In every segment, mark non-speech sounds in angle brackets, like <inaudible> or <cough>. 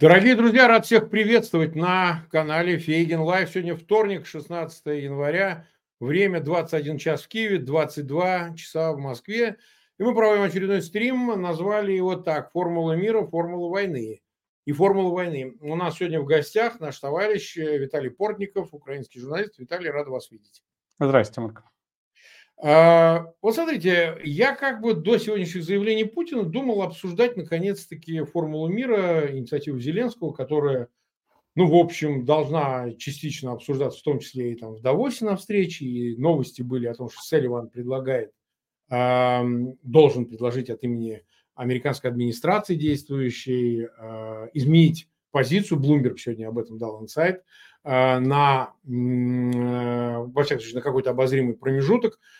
Дорогие друзья, рад всех приветствовать на канале Фейгин Live. Сегодня вторник, 16 января. Время 21 час в Киеве, 22 часа в Москве. И мы проводим очередной стрим. Назвали его так «Формула мира, формула войны». И формула войны. У нас сегодня в гостях наш товарищ Виталий Портников, украинский журналист. Виталий, рад вас видеть. Здравствуйте, Марк. А, вот смотрите, я как бы до сегодняшних заявлений Путина думал обсуждать наконец-таки формулу мира, инициативу Зеленского, которая, ну, в общем, должна частично обсуждаться, в том числе и там в Давосе на встрече, и новости были о том, что Селиван предлагает, должен предложить от имени американской администрации действующей изменить позицию, Bloomberg сегодня об этом дал инсайт, на, э, во всяком случае, на какой-то обозримый промежуток –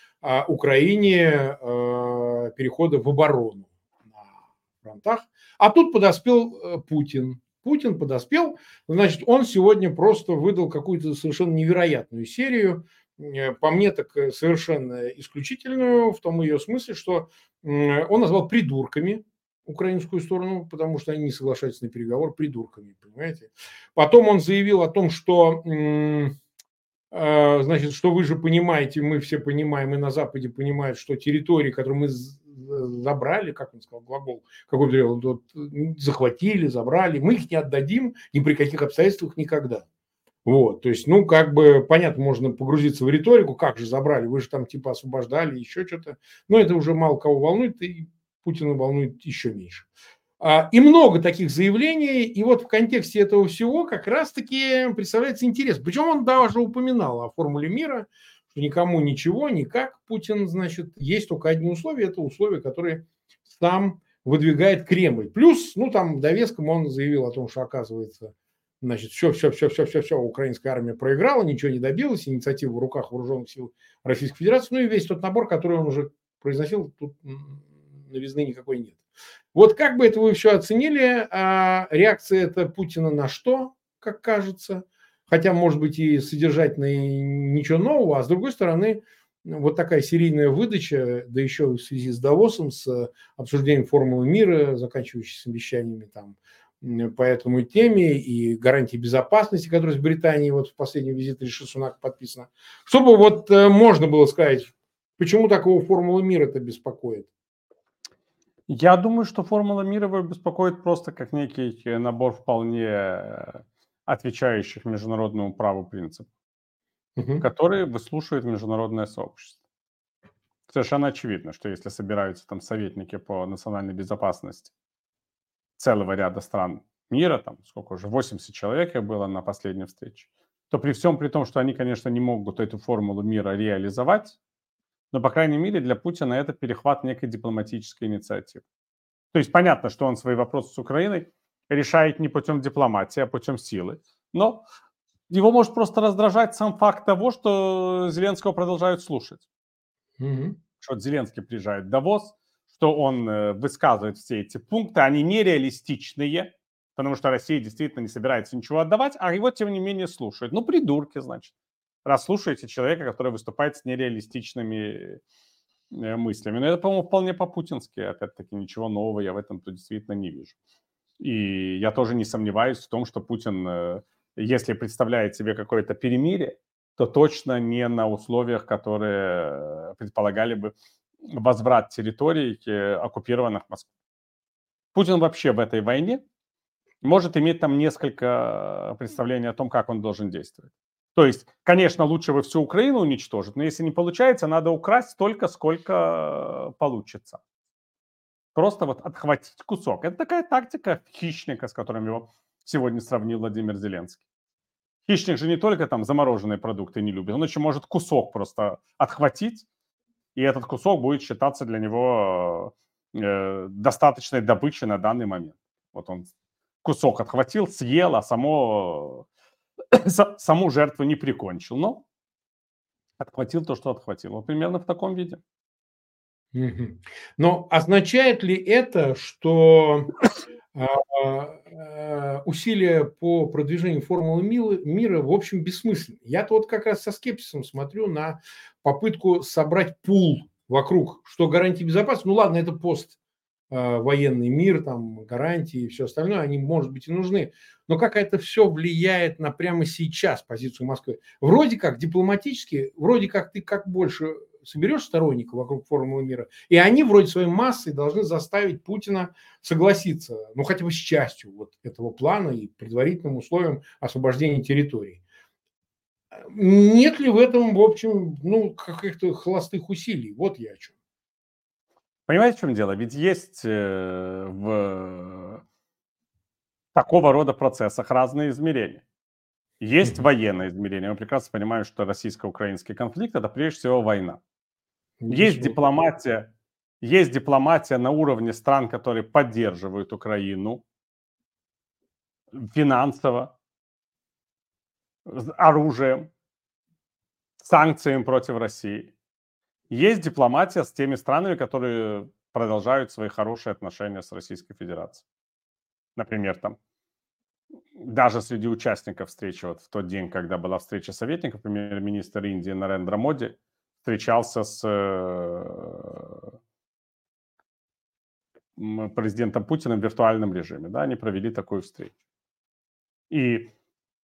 Украине э, перехода в оборону на фронтах. А тут подоспел э, Путин. Путин подоспел, значит, он сегодня просто выдал какую-то совершенно невероятную серию, э, по мне так совершенно исключительную, в том ее смысле, что он назвал придурками украинскую сторону, потому что они не соглашаются на переговор придурками, понимаете. Потом он заявил о том, что значит, что вы же понимаете, мы все понимаем, и на Западе понимают, что территории, которые мы забрали, как он сказал, глагол, какой говорил, вот, захватили, забрали, мы их не отдадим ни при каких обстоятельствах никогда. Вот, то есть, ну, как бы, понятно, можно погрузиться в риторику, как же забрали, вы же там типа освобождали, еще что-то, но это уже мало кого волнует, и Путина волнует еще меньше. А, и много таких заявлений, и вот в контексте этого всего как раз-таки представляется интерес. Причем он даже упоминал о формуле мира, что никому ничего, никак Путин, значит, есть только одни условия, это условия, которые сам выдвигает Кремль. Плюс, ну там довеском он заявил о том, что оказывается, значит, все, все, все, все, все, все, украинская армия проиграла, ничего не добилась, инициатива в руках вооруженных сил Российской Федерации, ну и весь тот набор, который он уже произносил, тут новизны никакой нет. Вот как бы это вы все оценили, а реакция это Путина на что, как кажется, хотя, может быть, и содержательно и ничего нового, а с другой стороны, вот такая серийная выдача, да еще в связи с Давосом, с обсуждением формулы мира, заканчивающейся обещаниями там по этому теме и гарантии безопасности, которые с Британией вот в последнем визите Риши Сунак подписано. Чтобы вот э, можно было сказать, почему такого формулы мира это беспокоит? Я думаю, что формула мира беспокоит просто как некий э, набор вполне э, отвечающих международному праву принципов, угу. которые выслушивает международное сообщество. Совершенно очевидно, что если собираются там советники по национальной безопасности целого ряда стран мира, там сколько уже, 80 человек было на последней встрече, то при всем при том, что они, конечно, не могут эту формулу мира реализовать, но, по крайней мере, для Путина это перехват некой дипломатической инициативы. То есть понятно, что он свои вопросы с Украиной решает не путем дипломатии, а путем силы. Но его может просто раздражать сам факт того, что Зеленского продолжают слушать. Mm-hmm. Что Зеленский приезжает в Давос, что он э, высказывает все эти пункты, они нереалистичные, потому что Россия действительно не собирается ничего отдавать, а его, тем не менее, слушают. Ну, придурки, значит раз слушаете человека, который выступает с нереалистичными э, мыслями. Но это, по-моему, вполне по-путински. Опять-таки, ничего нового я в этом то действительно не вижу. И я тоже не сомневаюсь в том, что Путин, э, если представляет себе какое-то перемирие, то точно не на условиях, которые э, предполагали бы возврат территорий, оккупированных Москвой. Путин вообще в этой войне может иметь там несколько представлений о том, как он должен действовать. То есть, конечно, лучше бы всю Украину уничтожить, но если не получается, надо украсть столько, сколько получится. Просто вот отхватить кусок. Это такая тактика хищника, с которым его сегодня сравнил Владимир Зеленский. Хищник же не только там замороженные продукты не любит, он еще может кусок просто отхватить, и этот кусок будет считаться для него э, достаточной добычей на данный момент. Вот он кусок отхватил, съел, а само <coughs> саму жертву не прикончил, но отхватил то, что отхватил. Вот примерно в таком виде. Но означает ли это, что а, а, усилия по продвижению формулы мира, в общем, бессмысленны? Я-то вот как раз со скепсисом смотрю на попытку собрать пул вокруг, что гарантии безопасности. Ну ладно, это пост э, военный мир, там, гарантии и все остальное, они, может быть, и нужны. Но как это все влияет на прямо сейчас позицию Москвы? Вроде как дипломатически, вроде как ты как больше соберешь сторонников вокруг формулы мира, и они вроде своей массой должны заставить Путина согласиться, ну хотя бы с частью вот этого плана и предварительным условием освобождения территории. Нет ли в этом, в общем, ну, каких-то холостых усилий? Вот я о чем. Понимаете, в чем дело? Ведь есть э, в такого рода процессах разные измерения. Есть mm-hmm. военное измерение. Мы прекрасно понимаем, что российско-украинский конфликт – это прежде всего война. Есть дипломатия, есть дипломатия на уровне стран, которые поддерживают Украину финансово, оружием, санкциями против России. Есть дипломатия с теми странами, которые продолжают свои хорошие отношения с Российской Федерацией. Например, там даже среди участников встречи, вот в тот день, когда была встреча советников, премьер-министр Индии Нарендра Моди встречался с э, президентом Путиным в виртуальном режиме. Да, они провели такую встречу. И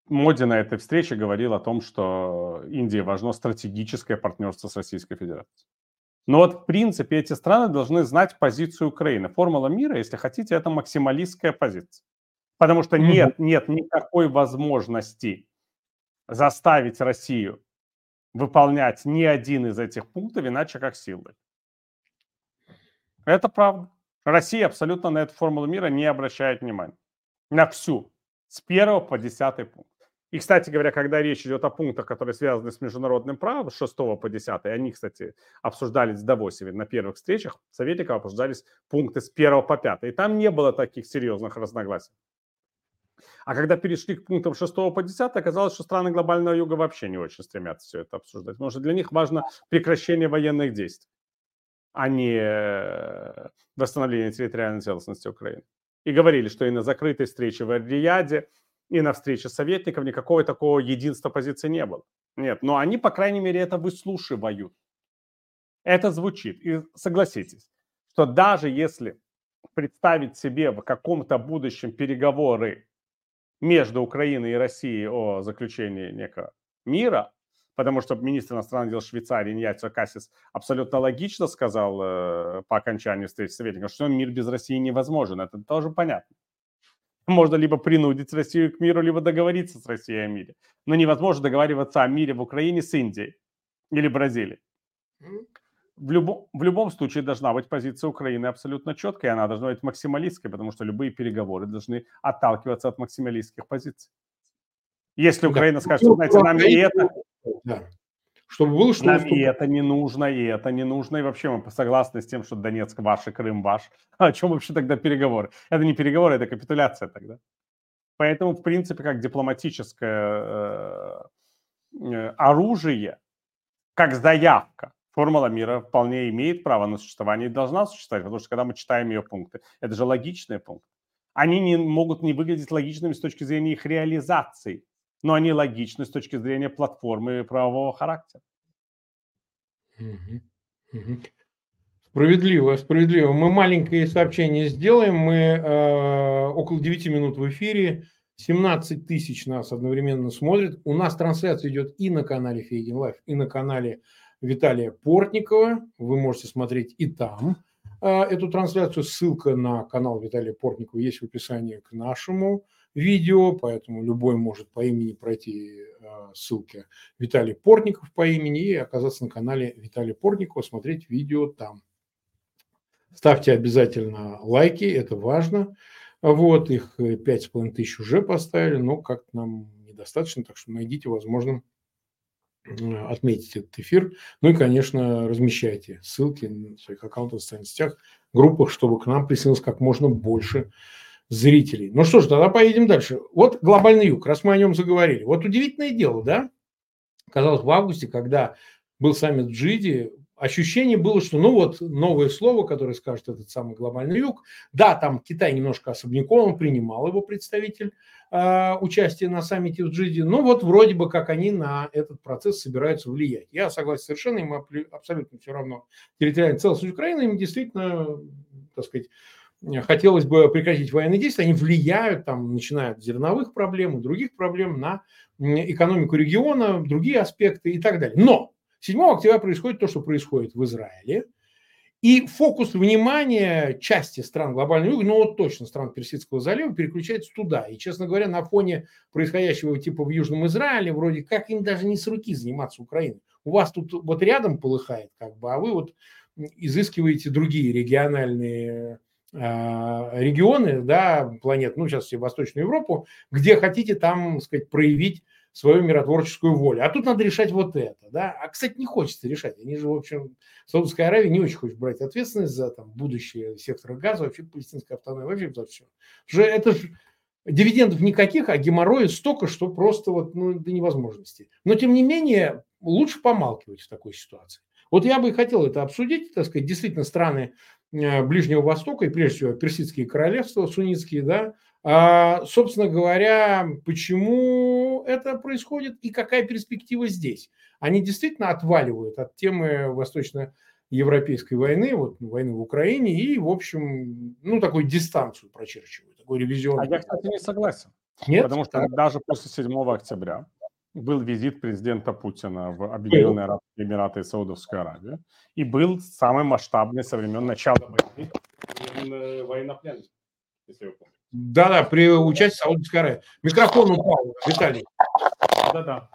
Моди на этой встрече говорил о том, что Индии важно стратегическое партнерство с Российской Федерацией. Но вот в принципе эти страны должны знать позицию Украины. Формула мира, если хотите, это максималистская позиция. Потому что нет, нет никакой возможности заставить Россию выполнять ни один из этих пунктов, иначе как силой. Это правда. Россия абсолютно на эту формулу мира не обращает внимания. На всю. С первого по десятый пункт. И, кстати говоря, когда речь идет о пунктах, которые связаны с международным правом, с 6 по 10, они, кстати, обсуждались в Давосеве на первых встречах, советников обсуждались пункты с 1 по 5. И там не было таких серьезных разногласий. А когда перешли к пунктам 6 по 10, оказалось, что страны глобального юга вообще не очень стремятся все это обсуждать. Потому что для них важно прекращение военных действий, а не э, восстановление территориальной целостности Украины. И говорили, что и на закрытой встрече в Риаде, и на встрече советников никакого такого единства позиции не было. Нет, но они, по крайней мере, это выслушивают. Это звучит. И согласитесь, что даже если представить себе в каком-то будущем переговоры между Украиной и Россией о заключении некого мира, потому что министр иностранных дел Швейцарии Ньяцо Кассис абсолютно логично сказал э, по окончании встречи советников, что мир без России невозможен. Это тоже понятно. Можно либо принудить Россию к миру, либо договориться с Россией о мире. Но невозможно договариваться о мире в Украине с Индией или Бразилией в, любом, в любом случае должна быть позиция Украины абсолютно четкая, она должна быть максималистской, потому что любые переговоры должны отталкиваться от максималистских позиций. Если Украина да. скажет, что, знаете, нам и это... Да. Чтобы было что Нам и это не нужно, и это не нужно, и вообще мы согласны с тем, что Донецк ваш и Крым ваш. <laughs> О чем вообще тогда переговоры? Это не переговоры, это капитуляция тогда. Поэтому, в принципе, как дипломатическое э, э, оружие, как заявка формула мира вполне имеет право на существование и должна существовать, потому что когда мы читаем ее пункты, это же логичные пункты. Они не могут не выглядеть логичными с точки зрения их реализации, но они логичны с точки зрения платформы правового характера. Справедливо, справедливо. Мы маленькое сообщение сделаем. Мы э, около 9 минут в эфире. 17 тысяч нас одновременно смотрят. У нас трансляция идет и на канале Фейгин Live, и на канале Виталия Портникова. Вы можете смотреть и там а, эту трансляцию. Ссылка на канал Виталия Портникова есть в описании к нашему видео, поэтому любой может по имени пройти а, ссылки Виталий Портников по имени и оказаться на канале Виталия Портникова, смотреть видео там. Ставьте обязательно лайки, это важно. Вот, их пять с половиной тысяч уже поставили, но как нам недостаточно, так что найдите возможным отметить этот эфир. Ну и, конечно, размещайте ссылки на своих аккаунтах в социальных сетях, группах, чтобы к нам присоединилось как можно больше зрителей. Ну что ж, тогда поедем дальше. Вот глобальный юг, раз мы о нем заговорили. Вот удивительное дело, да? Казалось, в августе, когда был саммит в Джиде, ощущение было, что ну вот новое слово, которое скажет этот самый глобальный юг. Да, там Китай немножко особняком, принимал его представитель э, участие на саммите в Джиде. Ну вот вроде бы как они на этот процесс собираются влиять. Я согласен совершенно, им абсолютно все равно территориальная целостность Украины, им действительно так сказать, хотелось бы прекратить военные действия, они влияют, там, начиная от зерновых проблем и других проблем на экономику региона, другие аспекты и так далее. Но 7 октября происходит то, что происходит в Израиле – и фокус внимания части стран глобального юга, ну вот точно стран Персидского залива, переключается туда. И, честно говоря, на фоне происходящего типа в Южном Израиле, вроде как им даже не с руки заниматься Украиной. У вас тут вот рядом полыхает, как бы, а вы вот изыскиваете другие региональные регионы, да, планет, ну, сейчас все Восточную Европу, где хотите там, так сказать, проявить свою миротворческую волю. А тут надо решать вот это. Да? А, кстати, не хочется решать. Они же, в общем, Саудовская Аравия не очень хочет брать ответственность за там, будущее сектора газа, вообще палестинская автономия, вообще за все. Же это же дивидендов никаких, а геморроя столько, что просто вот, ну, до невозможности. Но, тем не менее, лучше помалкивать в такой ситуации. Вот я бы и хотел это обсудить, так сказать, действительно страны Ближнего Востока и прежде всего персидские королевства суннитские, да, а, собственно говоря, почему это происходит и какая перспектива здесь? Они действительно отваливают от темы восточноевропейской войны, вот войны в Украине, и, в общем, ну, такую дистанцию прочерчивают, такой ревизион. А я, кстати, не согласен. Нет? Потому что даже после 7 октября был визит президента Путина в Объединенные Арабские Эмираты и Саудовскую Аравию, и был самый масштабный со времен начала войны военнопленных, если вы помните. Да-да, при участии Саудовской Аравии. Микрофон упал, Виталий. Да-да.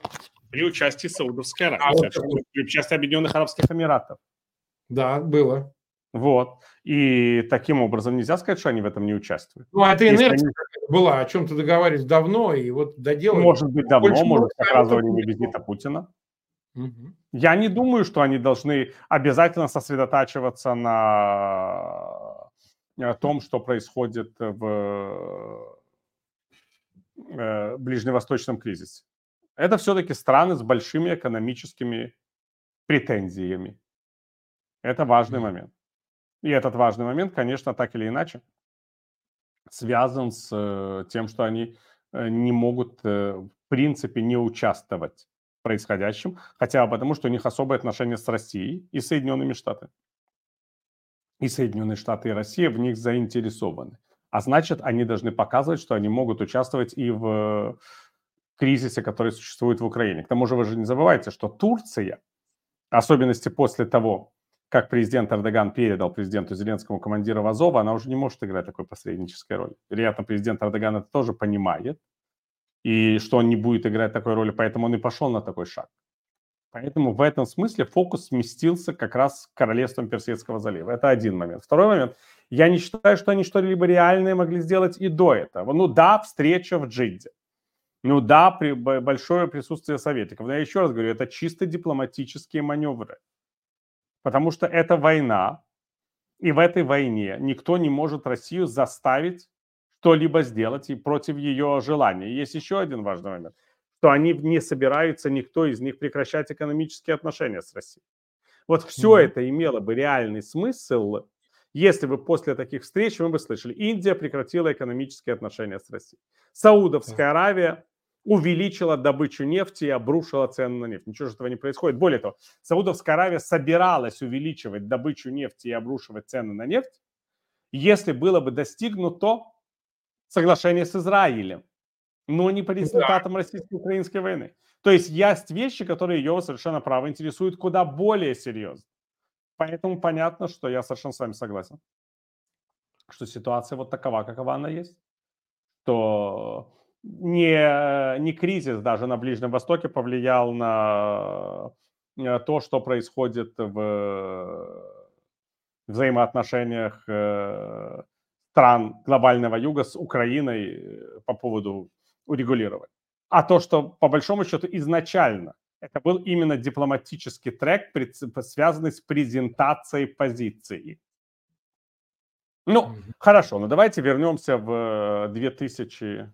При участии Саудовской Аравии. А, вот при участии Объединенных Арабских Эмиратов. Да, было. Вот. И таким образом нельзя сказать, что они в этом не участвуют. Ну, а это инерция они... была, о чем-то договорились давно, и вот доделали. Может быть, давно, Больше может, как раз во время визита Путина. Угу. Я не думаю, что они должны обязательно сосредотачиваться на о том, что происходит в э, ближневосточном кризисе. Это все-таки страны с большими экономическими претензиями. Это важный момент. И этот важный момент, конечно, так или иначе связан с э, тем, что они э, не могут в принципе не участвовать в происходящем, хотя бы потому, что у них особые отношения с Россией и Соединенными Штатами и Соединенные Штаты, и Россия в них заинтересованы. А значит, они должны показывать, что они могут участвовать и в кризисе, который существует в Украине. К тому же вы же не забывайте, что Турция, особенности после того, как президент Эрдоган передал президенту Зеленскому командира Азова, она уже не может играть такой посреднической роли. Вероятно, президент Эрдоган это тоже понимает, и что он не будет играть такой роли, поэтому он и пошел на такой шаг. Поэтому в этом смысле фокус сместился как раз к королевствам Персидского залива. Это один момент. Второй момент. Я не считаю, что они что-либо реальное могли сделать и до этого. Ну да, встреча в Джидде. Ну да, при, большое присутствие советников. Но я еще раз говорю, это чисто дипломатические маневры. Потому что это война, и в этой войне никто не может Россию заставить что-либо сделать и против ее желания. Есть еще один важный момент что они не собираются, никто из них, прекращать экономические отношения с Россией. Вот все mm-hmm. это имело бы реальный смысл, если бы после таких встреч мы бы слышали, Индия прекратила экономические отношения с Россией. Саудовская Аравия увеличила добычу нефти и обрушила цену на нефть. Ничего же этого не происходит. Более того, Саудовская Аравия собиралась увеличивать добычу нефти и обрушивать цены на нефть, если было бы достигнуто соглашение с Израилем но не по результатам да. российско-украинской войны. То есть есть вещи, которые ее совершенно право интересуют куда более серьезно. Поэтому понятно, что я совершенно с вами согласен, что ситуация вот такова, какова она есть, что не, не кризис даже на Ближнем Востоке повлиял на э, то, что происходит в взаимоотношениях э, стран глобального юга с Украиной э, по поводу урегулировать. А то, что по большому счету изначально это был именно дипломатический трек, связанный с презентацией позиции. Ну, хорошо, но давайте вернемся в 2000...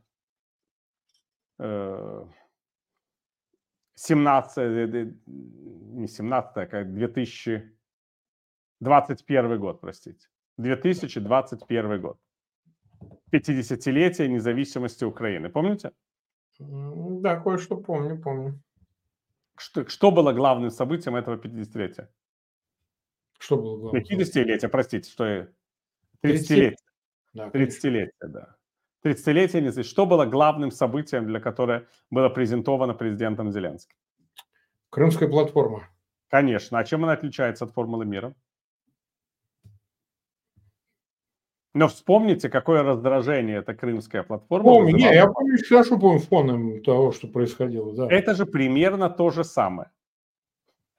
17, э, э, не 17, а как 2021 год, простите. 2021 год. 50-летия независимости Украины. Помните? Да, кое-что помню, помню. Что, что было главным событием этого 50-летия? Что было главным? 50-летия, простите, что я... 30-летие. 30-летие, да. 30-летие независимости. Что было главным событием, для которого было презентовано президентом Зеленским? Крымская платформа. Конечно. А чем она отличается от формулы мира? Но вспомните, какое раздражение эта крымская платформа. Помню, не, я помню, хорошо помню фоном того, что происходило. Да. Это же примерно то же самое.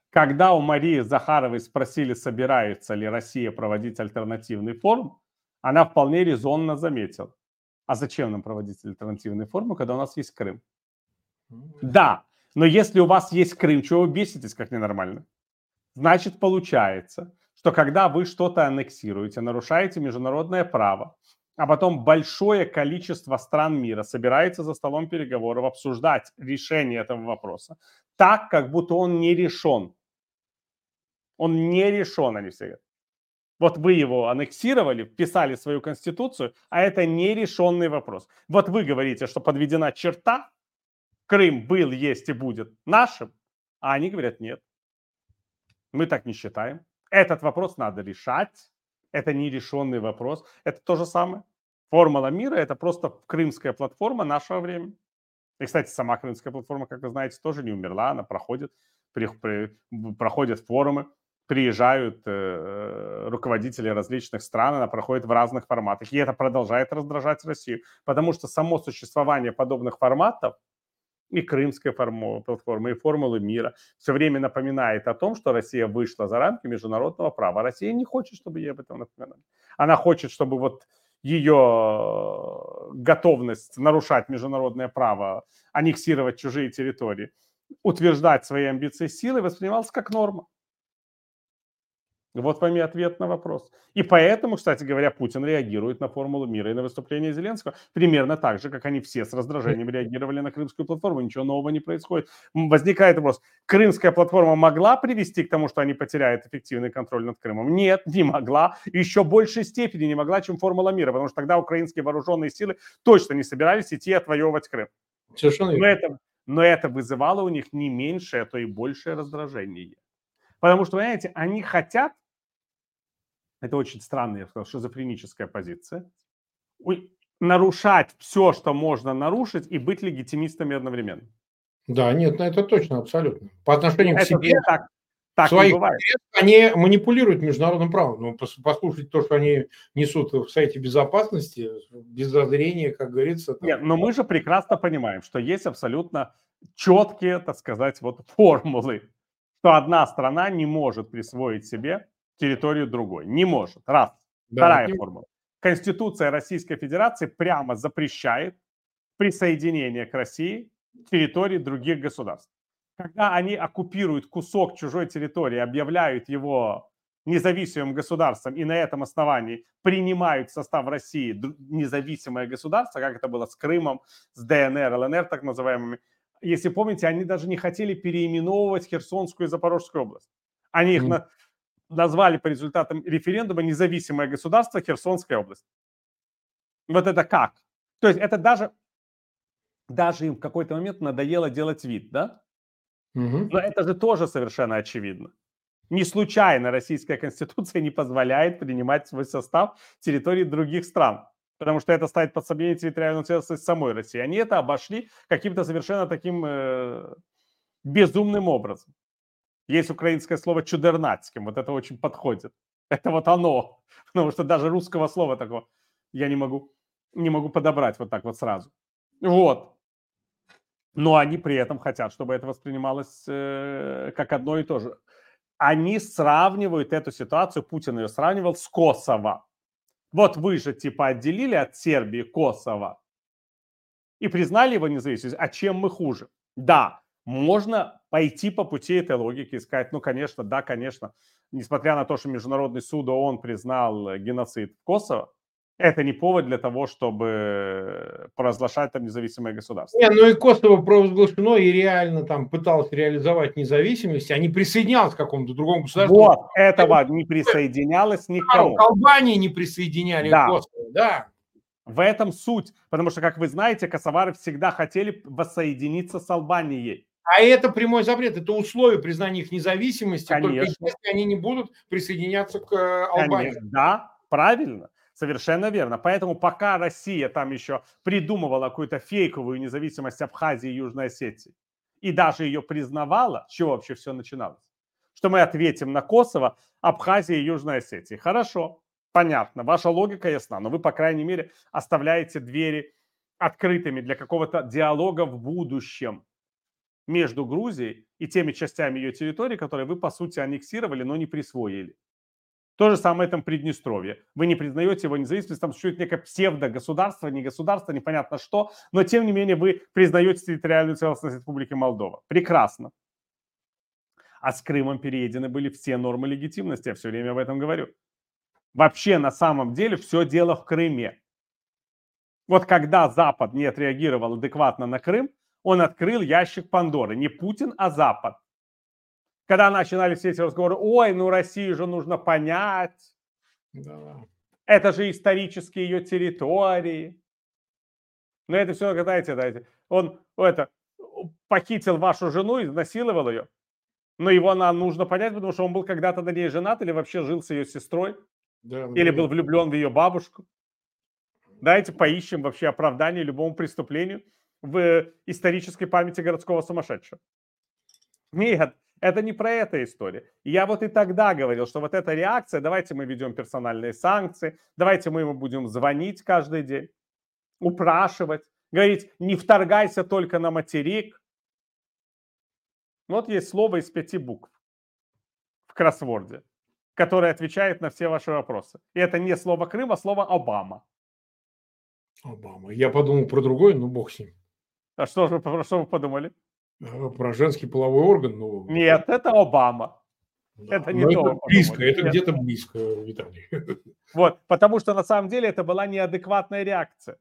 Когда у Марии Захаровой спросили, собирается ли Россия проводить альтернативный форум, она вполне резонно заметила. А зачем нам проводить альтернативные формы, когда у нас есть Крым? Да, но если у вас есть Крым, чего вы беситесь как ненормально? Значит, получается, что когда вы что-то аннексируете, нарушаете международное право, а потом большое количество стран мира собирается за столом переговоров обсуждать решение этого вопроса, так, как будто он не решен. Он не решен, они все говорят. Вот вы его аннексировали, вписали свою конституцию, а это нерешенный вопрос. Вот вы говорите, что подведена черта, Крым был, есть и будет нашим, а они говорят нет. Мы так не считаем. Этот вопрос надо решать. Это нерешенный вопрос. Это то же самое. Формула мира – это просто крымская платформа нашего времени. И, кстати, сама крымская платформа, как вы знаете, тоже не умерла. Она проходит, при, при, проходят форумы приезжают э, руководители различных стран, она проходит в разных форматах. И это продолжает раздражать Россию, потому что само существование подобных форматов и крымская платформа, и формулы мира все время напоминает о том, что Россия вышла за рамки международного права. Россия не хочет, чтобы ей об этом напоминали. Она хочет, чтобы вот ее готовность нарушать международное право, аннексировать чужие территории, утверждать свои амбиции силы воспринималась как норма. Вот вам и ответ на вопрос. И поэтому, кстати говоря, Путин реагирует на формулу мира и на выступление Зеленского примерно так же, как они все с раздражением <laughs> реагировали на крымскую платформу. Ничего нового не происходит. Возникает вопрос, крымская платформа могла привести к тому, что они потеряют эффективный контроль над Крымом? Нет, не могла. Еще большей степени не могла, чем формула мира, потому что тогда украинские вооруженные силы точно не собирались идти отвоевывать Крым. Совершенно но это, но это вызывало у них не меньшее, а то и большее раздражение. Потому что, понимаете, они хотят это очень странная, я сказал, шизофреническая позиция, нарушать все, что можно нарушить, и быть легитимистами одновременно. Да, нет, ну это точно, абсолютно. По отношению это к себе, так, так своих они манипулируют международным правом. Ну, послушайте то, что они несут в Совете Безопасности, без зазрения, как говорится. Там... Нет, но мы же прекрасно понимаем, что есть абсолютно четкие, так сказать, вот <laughs> формулы, что одна страна не может присвоить себе территорию другой. Не может. Раз. Да, Вторая не... формула. Конституция Российской Федерации прямо запрещает присоединение к России территории других государств. Когда они оккупируют кусок чужой территории, объявляют его независимым государством и на этом основании принимают в состав России независимое государство, как это было с Крымом, с ДНР, ЛНР так называемыми. Если помните, они даже не хотели переименовывать Херсонскую и Запорожскую область. Они их mm назвали по результатам референдума независимое государство Херсонская область. Вот это как? То есть это даже, даже им в какой-то момент надоело делать вид, да? Угу. Но это же тоже совершенно очевидно. Не случайно Российская Конституция не позволяет принимать в свой состав территории других стран, потому что это ставит под сомнение территориальную целостность самой России. Они это обошли каким-то совершенно таким э, безумным образом. Есть украинское слово чудернацким, вот это очень подходит. Это вот оно, <laughs> потому что даже русского слова такого я не могу, не могу подобрать вот так вот сразу. Вот. Но они при этом хотят, чтобы это воспринималось э, как одно и то же. Они сравнивают эту ситуацию, Путин ее сравнивал с Косово. Вот вы же типа отделили от Сербии Косово и признали его независимость. А чем мы хуже? Да, можно пойти по пути этой логики и сказать, ну, конечно, да, конечно, несмотря на то, что Международный суд ООН признал э, геноцид в Косово, это не повод для того, чтобы провозглашать там независимое государство. Не, ну и Косово провозглашено и реально там пыталось реализовать независимость, а не присоединялось к какому-то другому государству. Вот, этого не присоединялось никому. А, Албании не присоединяли да. Косово, да. В этом суть, потому что, как вы знаете, косовары всегда хотели воссоединиться с Албанией. А это прямой запрет, это условие признания их независимости, Конечно. только если они не будут присоединяться к э, Албании. Конечно, да, правильно. Совершенно верно. Поэтому пока Россия там еще придумывала какую-то фейковую независимость Абхазии и Южной Осетии, и даже ее признавала, с чего вообще все начиналось? Что мы ответим на Kosovo, Абхазия и Южная Осетия. Хорошо, понятно, ваша логика ясна, но вы, по крайней мере, оставляете двери открытыми для какого-то диалога в будущем между Грузией и теми частями ее территории, которые вы, по сути, аннексировали, но не присвоили. То же самое там Приднестровье. Вы не признаете его независимость, там существует некое псевдо-государство, не государство, непонятно что, но тем не менее вы признаете территориальную целостность Республики Молдова. Прекрасно. А с Крымом переедены были все нормы легитимности, я все время об этом говорю. Вообще на самом деле все дело в Крыме. Вот когда Запад не отреагировал адекватно на Крым, он открыл ящик Пандоры. Не Путин, а Запад. Когда начинали все эти разговоры, ой, ну Россию же нужно понять. Да. Это же исторические ее территории. Но это все, знаете, знаете, он это, похитил вашу жену, изнасиловал ее. Но его нам нужно понять, потому что он был когда-то на ней женат или вообще жил с ее сестрой. Да, или был влюблен в ее бабушку. Давайте поищем вообще оправдание любому преступлению в исторической памяти городского сумасшедшего. Нет, это не про это история. Я вот и тогда говорил, что вот эта реакция, давайте мы ведем персональные санкции, давайте мы ему будем звонить каждый день, упрашивать, говорить, не вторгайся только на материк. Вот есть слово из пяти букв в кроссворде, которое отвечает на все ваши вопросы. И это не слово Крым, а слово Обама. Обама. Я подумал про другой, но бог с ним. А что же про что вы подумали? Э, про женский половой орган? Ну, Нет, это Обама. Да. Это не то. Это близко, это где-то близко, Виталий. <laughs> Вот, потому что на самом деле это была неадекватная реакция.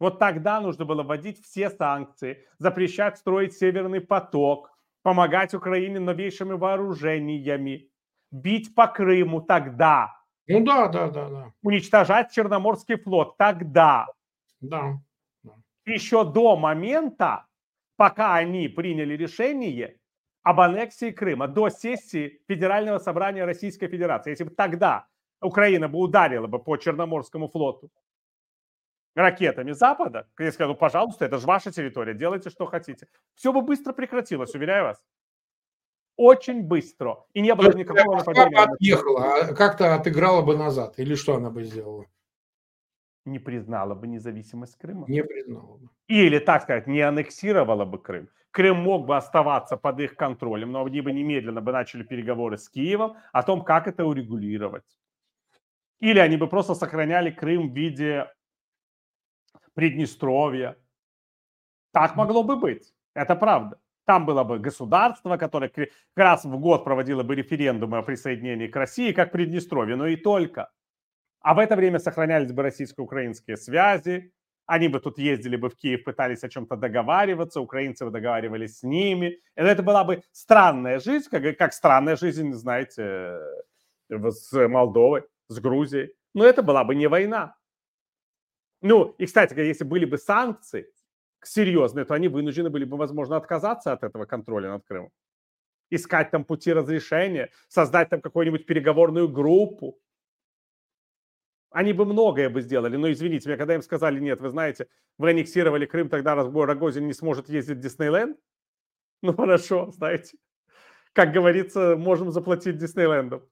Вот тогда нужно было вводить все санкции, запрещать строить Северный поток, помогать Украине новейшими вооружениями, бить по Крыму тогда. Ну да, да, да, да. Уничтожать Черноморский флот тогда. Да еще до момента, пока они приняли решение об аннексии Крыма, до сессии Федерального собрания Российской Федерации. Если бы тогда Украина бы ударила бы по Черноморскому флоту ракетами Запада, я сказал, пожалуйста, это же ваша территория, делайте, что хотите. Все бы быстро прекратилось, уверяю вас. Очень быстро. И не было бы никакого нападения. Как отъехала, а как-то отыграла бы назад. Или что она бы сделала? Не признала бы независимость Крыма. Не признала бы. Или, так сказать, не аннексировала бы Крым. Крым мог бы оставаться под их контролем, но они бы немедленно бы начали переговоры с Киевом о том, как это урегулировать. Или они бы просто сохраняли Крым в виде Приднестровья. Так могло бы быть. Это правда. Там было бы государство, которое как раз в год проводило бы референдумы о присоединении к России, как Приднестровье, но и только. А в это время сохранялись бы российско-украинские связи, они бы тут ездили бы в Киев, пытались о чем-то договариваться, украинцы бы договаривались с ними. И это была бы странная жизнь, как, как странная жизнь, знаете, с Молдовой, с Грузией. Но это была бы не война. Ну, и, кстати, если были бы санкции серьезные, то они вынуждены были бы, возможно, отказаться от этого контроля над Крымом. Искать там пути разрешения, создать там какую-нибудь переговорную группу, они бы многое бы сделали, но извините меня, когда им сказали, нет, вы знаете, вы аннексировали Крым, тогда разбой Рогозин не сможет ездить в Диснейленд. Ну хорошо, знаете, как говорится, можем заплатить Диснейлендом.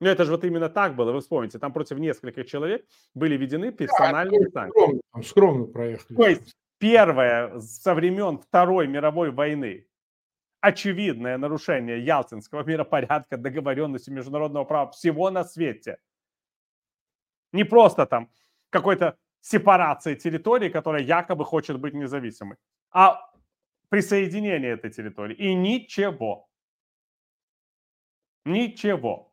Ну это же вот именно так было, вы вспомните, там против нескольких человек были введены персональные да, санкции. Скромно, там скромно проехали. То есть первое со времен Второй мировой войны очевидное нарушение Ялтинского миропорядка, договоренности международного права всего на свете – не просто там какой-то сепарации территории, которая якобы хочет быть независимой, а присоединение этой территории. И ничего. Ничего.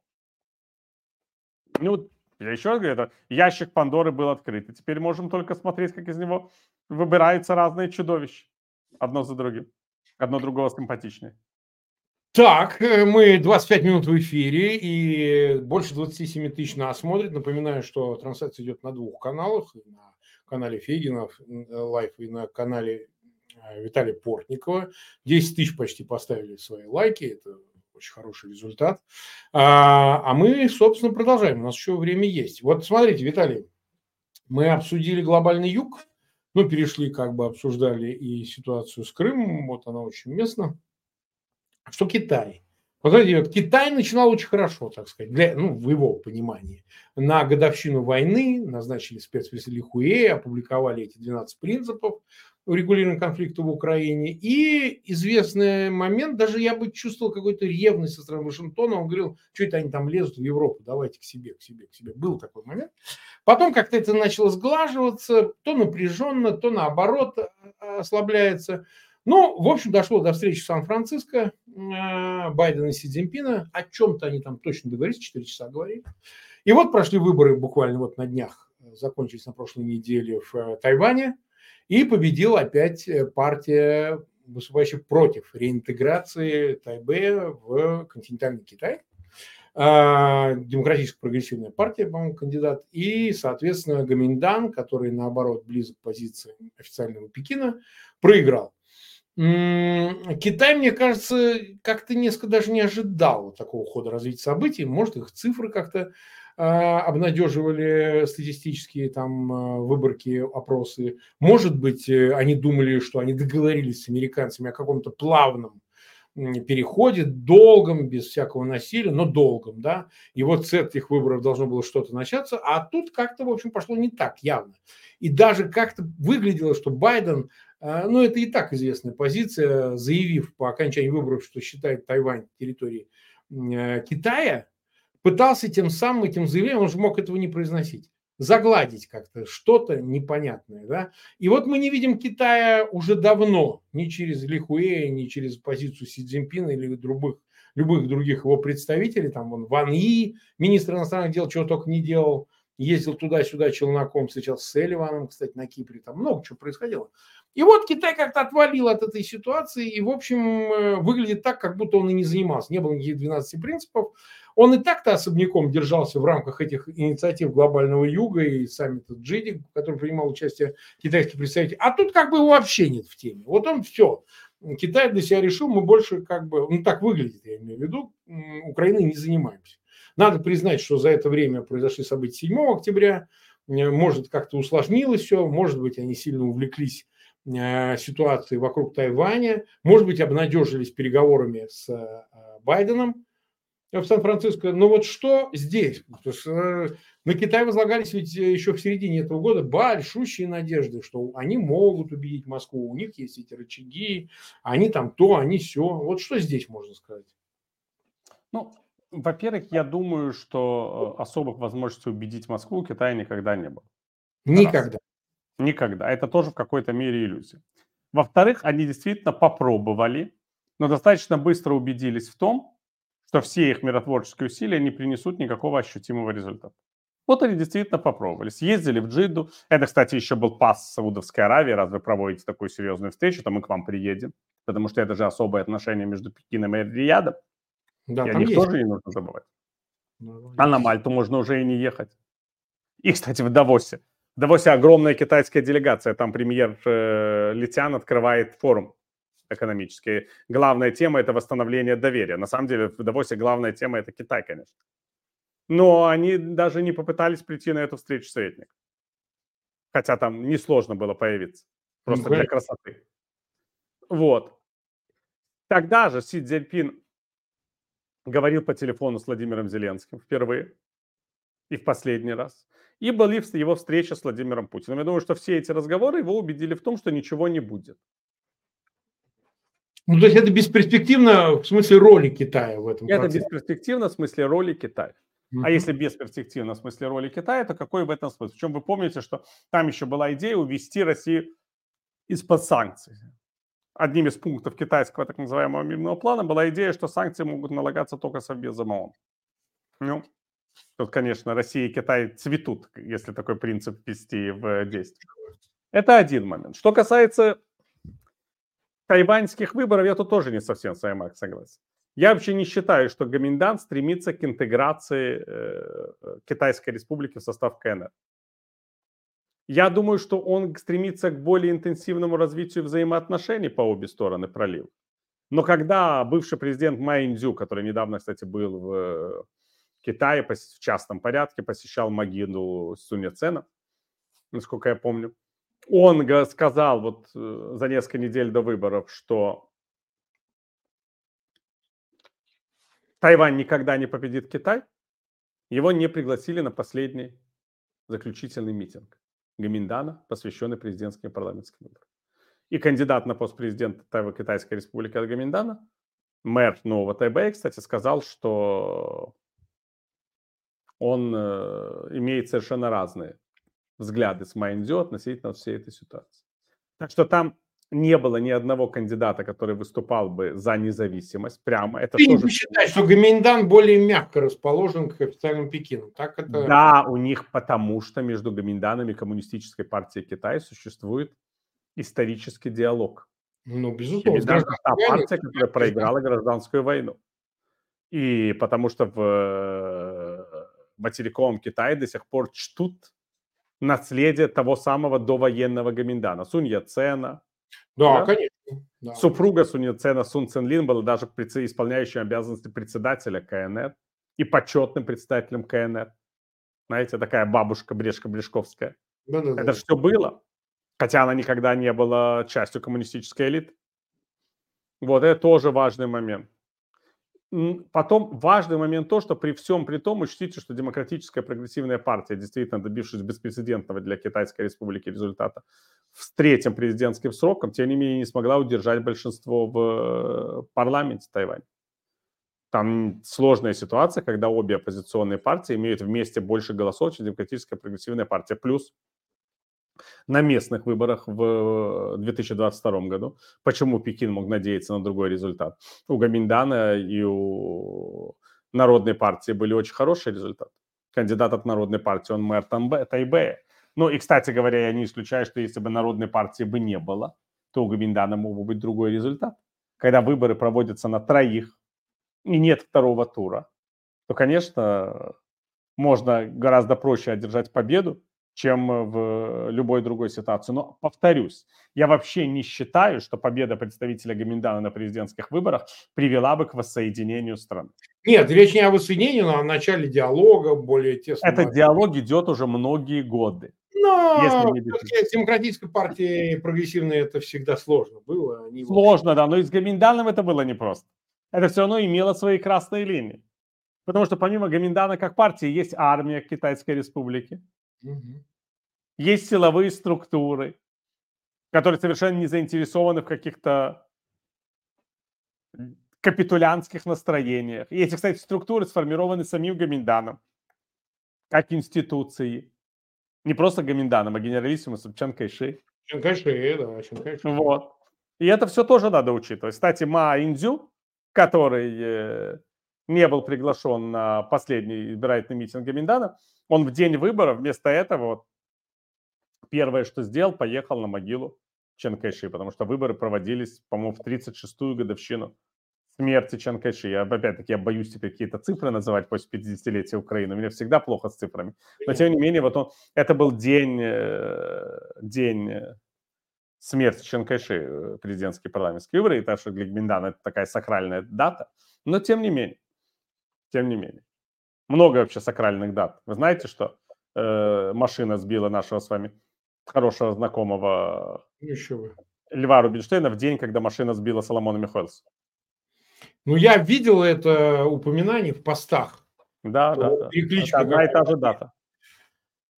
Ну, я еще раз говорю, это ящик Пандоры был открыт. И теперь можем только смотреть, как из него выбираются разные чудовища. Одно за другим. Одно другого симпатичнее. Так, э, мы 25 минут в эфире и больше 27 тысяч нас смотрит. Напоминаю, что трансляция идет на двух каналах. На канале Фейгин Live и на канале э, Виталия Портникова. 10 тысяч почти поставили свои лайки. Это очень хороший результат. А, а мы, собственно, продолжаем. У нас еще время есть. Вот смотрите, Виталий, мы обсудили глобальный юг, ну, перешли, как бы обсуждали и ситуацию с Крымом, вот она очень уместна. Что Китай? Вот знаете, вот Китай начинал очень хорошо, так сказать, для, ну, в его понимании. На годовщину войны назначили спецпредставителя Хуэ, опубликовали эти 12 принципов урегулирования конфликта в Украине. И известный момент, даже я бы чувствовал какой-то ревность со стороны Вашингтона. Он говорил, что это они там лезут в Европу, давайте к себе, к себе, к себе. Был такой момент. Потом как-то это начало сглаживаться, то напряженно, то наоборот э, ослабляется. Ну, в общем, дошло до встречи в Сан-Франциско э, Байдена и Си Цзиньпина. О чем-то они там точно договорились, 4 часа говорили. И вот прошли выборы буквально вот на днях, э, закончились на прошлой неделе в э, Тайване. И победила опять партия, выступающая против реинтеграции Тайбэя в континентальный Китай. Демократическая прогрессивная партия, по-моему, кандидат. И, соответственно, Гаминдан, который, наоборот, близок к позиции официального Пекина, проиграл. Китай, мне кажется, как-то несколько даже не ожидал такого хода развития событий. Может, их цифры как-то а, обнадеживали статистические там а, выборки, опросы. Может быть, э, они думали, что они договорились с американцами о каком-то плавном переходе, долгом, без всякого насилия, но долгом, да. И вот с этих выборов должно было что-то начаться, а тут как-то, в общем, пошло не так явно. И даже как-то выглядело, что Байден а, ну, это и так известная позиция, заявив по окончании выборов, что считает Тайвань территорией э, Китая, пытался тем самым этим заявлением, он же мог этого не произносить, загладить как-то что-то непонятное. Да? И вот мы не видим Китая уже давно, ни через Ли Хуэя, ни через позицию Си Цзиньпина или других, любых других его представителей, там он Ван И, министр иностранных дел, чего только не делал, ездил туда-сюда челноком, встречался с Эливаном, кстати, на Кипре, там много чего происходило. И вот Китай как-то отвалил от этой ситуации и, в общем, э, выглядит так, как будто он и не занимался. Не было никаких 12 принципов. Он и так-то особняком держался в рамках этих инициатив глобального юга и саммита Джиди, в котором принимал участие китайский представитель. А тут как бы его вообще нет в теме. Вот он все. Китай для себя решил, мы больше как бы, ну так выглядит, я имею в виду, Украиной не занимаемся. Надо признать, что за это время произошли события 7 октября, может, как-то усложнилось все, может быть, они сильно увлеклись ситуации вокруг Тайваня, может быть, обнадежились переговорами с э, Байденом в Сан-Франциско. Но вот что здесь? Э, на Китай возлагались ведь еще в середине этого года большущие надежды, что они могут убедить Москву, у них есть эти рычаги, они там то, они все. Вот что здесь можно сказать? Ну, во-первых, я думаю, что особых возможностей убедить Москву у Китая никогда не было. Никогда. Раз. Никогда. Это тоже в какой-то мере иллюзия. Во-вторых, они действительно попробовали, но достаточно быстро убедились в том, что все их миротворческие усилия не принесут никакого ощутимого результата. Вот они действительно попробовали. Съездили в Джидду. Это, кстати, еще был пас Саудовской Аравии. Раз вы проводите такую серьезную встречу, то мы к вам приедем. Потому что это же особые отношения между Пекином и Риядом. Да, и о них есть. тоже не нужно забывать. Ну, а на Мальту можно уже и не ехать. И, кстати, в Давосе Давосе огромная китайская делегация. Там премьер э, Литян открывает форум экономический. Главная тема – это восстановление доверия. На самом деле в Давосе главная тема – это Китай, конечно. Но они даже не попытались прийти на эту встречу советник. Хотя там несложно было появиться. Просто для красоты. Вот. Тогда же Си Цзиньпин говорил по телефону с Владимиром Зеленским впервые и в последний раз и была его встреча с Владимиром Путиным. Я думаю, что все эти разговоры его убедили в том, что ничего не будет. Ну, то есть это бесперспективно в смысле роли Китая в этом Это процессе. бесперспективно в смысле роли Китая. Uh-huh. А если бесперспективно в смысле роли Китая, то какой в этом смысл? Причем вы помните, что там еще была идея увести Россию из-под санкций. Одним из пунктов китайского так называемого мирного плана была идея, что санкции могут налагаться только Совбезом ООН. Ну, Тут, конечно, Россия и Китай цветут, если такой принцип ввести в действие. Это один момент. Что касается тайваньских выборов, я тут тоже не совсем с вами согласен. Я вообще не считаю, что Гоминдан стремится к интеграции э, Китайской Республики в состав КНР. Я думаю, что он стремится к более интенсивному развитию взаимоотношений по обе стороны пролива. Но когда бывший президент Майндзю, который недавно, кстати, был в Китае в частном порядке, посещал могилу Сунь Цена, насколько я помню, он сказал вот э, за несколько недель до выборов, что Тайвань никогда не победит Китай, его не пригласили на последний заключительный митинг Гаминдана, посвященный президентским и парламентским выборам. И кандидат на пост президента Тайва Китайской Республики от Гаминдана, мэр нового Тайбэя, кстати, сказал, что он э, имеет совершенно разные взгляды с Майндзю относительно всей этой ситуации. Так что там не было ни одного кандидата, который выступал бы за независимость прямо. Это Ты тоже... не считаешь, что Гаминдан более мягко расположен к официальному Пекину? Так это... Да, у них потому что между Гаминданом и Коммунистической партией Китая существует исторический диалог. Ну, безусловно. Гаминдан – та партия, которая проиграла гражданскую войну. И потому что в э, материковом Китае до сих пор чтут наследие того самого довоенного Гаминдана. Сунь Яцена, да, да? конечно. Да. Супруга Сунь Цена Сун Цен Лин была даже исполняющим обязанности председателя КНР и почетным представителем КНР. Знаете, такая бабушка Брешка-Брешковская. Да, да, Это да. все было, хотя она никогда не была частью коммунистической элиты. Вот это тоже важный момент. Потом важный момент то, что при всем при том учтите, что демократическая прогрессивная партия, действительно добившись беспрецедентного для Китайской республики результата с третьим президентским сроком, тем не менее не смогла удержать большинство в э, парламенте Тайваня. Там сложная ситуация, когда обе оппозиционные партии имеют вместе больше голосов, чем демократическая прогрессивная партия. Плюс на местных выборах в 2022 году. Почему Пекин мог надеяться на другой результат? У Гаминдана и у Народной партии были очень хорошие результаты. Кандидат от Народной партии, он мэр Тайбэя. Ну и, кстати говоря, я не исключаю, что если бы Народной партии бы не было, то у Гаминдана мог бы быть другой результат. Когда выборы проводятся на троих и нет второго тура, то, конечно, можно гораздо проще одержать победу, чем э, в любой другой ситуации. Но повторюсь, я вообще не считаю, что победа представителя Гаминдана на президентских выборах привела бы к воссоединению страны. Нет, речь не о воссоединении, но о начале диалога более тесно. Этот диалог идет уже многие годы. Но с демократической партией прогрессивной это всегда сложно было. Они сложно, да, но и с Гаминданом это было непросто. Это все равно имело свои красные линии. Потому что помимо Гаминдана как партии есть армия Китайской Республики, Угу. Есть силовые структуры, которые совершенно не заинтересованы в каких-то капитулянских настроениях. И эти, кстати, структуры сформированы самим Гаминданом, как институции. Не просто Гаминданом, а генералиссимусом Чан Кайши. Чан Кайши, да, Чан Кайши. Вот. И это все тоже надо учитывать. Кстати, Ма Индзю, который э, не был приглашен на последний избирательный митинг Гаминдана, он в день выборов вместо этого вот первое, что сделал, поехал на могилу Чен Кайши, потому что выборы проводились, по-моему, в 36-ю годовщину смерти Чен Кайши. Я, опять-таки, я боюсь теперь какие-то цифры называть после 50-летия Украины. У меня всегда плохо с цифрами. Но, тем не менее, вот он, это был день, э, день э, смерти Чен Кайши, э, президентские парламентские выборы, и так что для Гминдана это такая сакральная дата. Но, тем не менее, тем не менее много вообще сакральных дат. Вы знаете, что э, машина сбила нашего с вами хорошего знакомого Еще вы. Льва Рубинштейна в день, когда машина сбила Соломона Михайлса? Ну, я видел это упоминание в постах. Да, да, да. Это одна и та же дата.